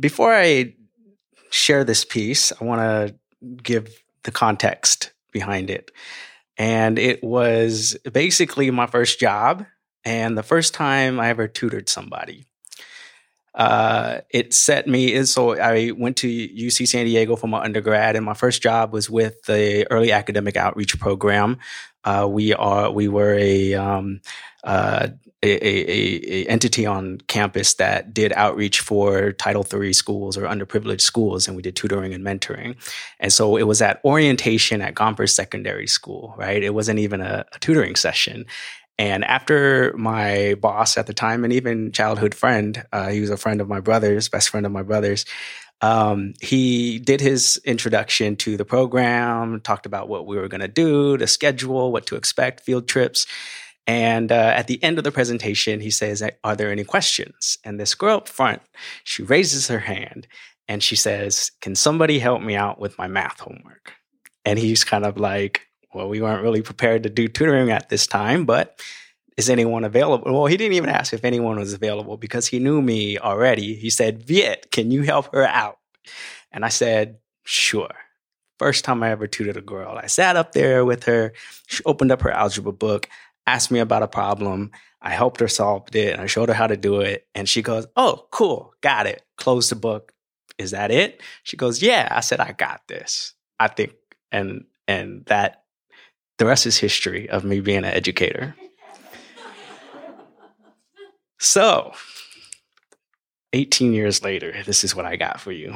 before I share this piece, I want to give the context behind it. And it was basically my first job and the first time I ever tutored somebody. Uh, it set me in. so I went to UC San Diego for my undergrad, and my first job was with the early academic outreach program. Uh, we are we were a um, uh, a, a, a, entity on campus that did outreach for Title III schools or underprivileged schools, and we did tutoring and mentoring. And so it was at orientation at Gompers Secondary School, right? It wasn't even a, a tutoring session. And after my boss at the time, and even childhood friend, uh, he was a friend of my brother's, best friend of my brother's. Um, he did his introduction to the program, talked about what we were going to do, the schedule, what to expect, field trips. And uh, at the end of the presentation, he says, Are there any questions? And this girl up front, she raises her hand and she says, Can somebody help me out with my math homework? And he's kind of like, Well, we weren't really prepared to do tutoring at this time, but is anyone available? Well, he didn't even ask if anyone was available because he knew me already. He said, Viet, can you help her out? And I said, Sure. First time I ever tutored a girl. I sat up there with her. She opened up her algebra book asked me about a problem. I helped her solve it and I showed her how to do it. And she goes, Oh, cool. Got it. Close the book. Is that it? She goes, Yeah. I said, I got this. I think, and, and that the rest is history of me being an educator. so, 18 years later, this is what I got for you.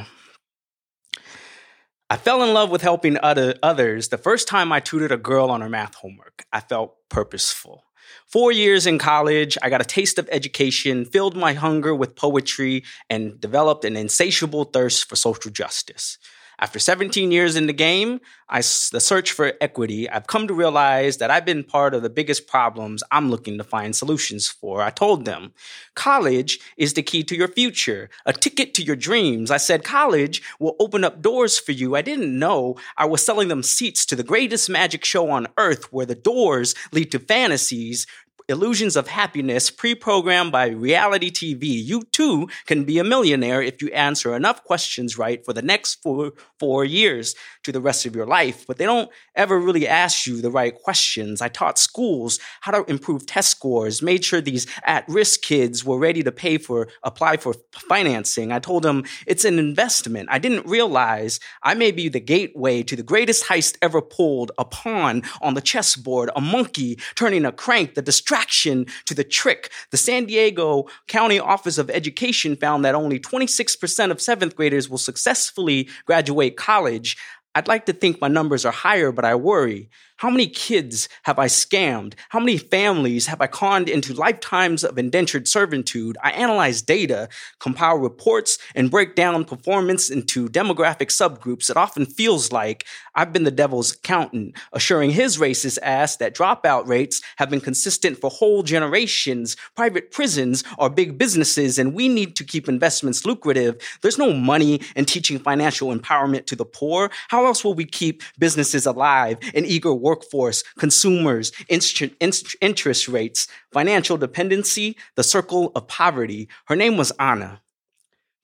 I fell in love with helping other, others the first time I tutored a girl on her math homework. I felt purposeful. Four years in college, I got a taste of education, filled my hunger with poetry, and developed an insatiable thirst for social justice. After 17 years in the game, I, the search for equity, I've come to realize that I've been part of the biggest problems I'm looking to find solutions for. I told them, college is the key to your future, a ticket to your dreams. I said, college will open up doors for you. I didn't know I was selling them seats to the greatest magic show on earth where the doors lead to fantasies, illusions of happiness pre-programmed by reality TV. You too can be a millionaire if you answer enough questions right for the next four, four years to the rest of your life. But they don't ever really ask you the right questions. I taught schools how to improve test scores, made sure these at-risk kids were ready to pay for, apply for financing. I told them it's an investment. I didn't realize I may be the gateway to the greatest heist ever pulled, a pawn on the chessboard, a monkey turning a crank, the distraction distraction to the trick. The San Diego County Office of Education found that only 26% of seventh graders will successfully graduate college. I'd like to think my numbers are higher, but I worry. How many kids have I scammed? How many families have I conned into lifetimes of indentured servitude? I analyze data, compile reports, and break down performance into demographic subgroups. It often feels like I've been the devil's accountant, assuring his racist ass that dropout rates have been consistent for whole generations. Private prisons are big businesses, and we need to keep investments lucrative. There's no money in teaching financial empowerment to the poor. How else will we keep businesses alive and eager workforce, consumers, interest rates, financial dependency, the circle of poverty. Her name was Anna,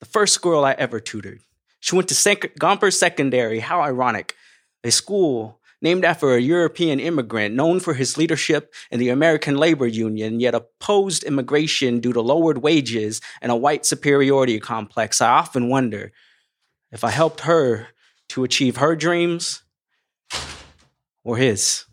the first girl I ever tutored. She went to Sec- Gompers Secondary, how ironic, a school named after a European immigrant known for his leadership in the American labor union, yet opposed immigration due to lowered wages and a white superiority complex. I often wonder if I helped her to achieve her dreams, or his.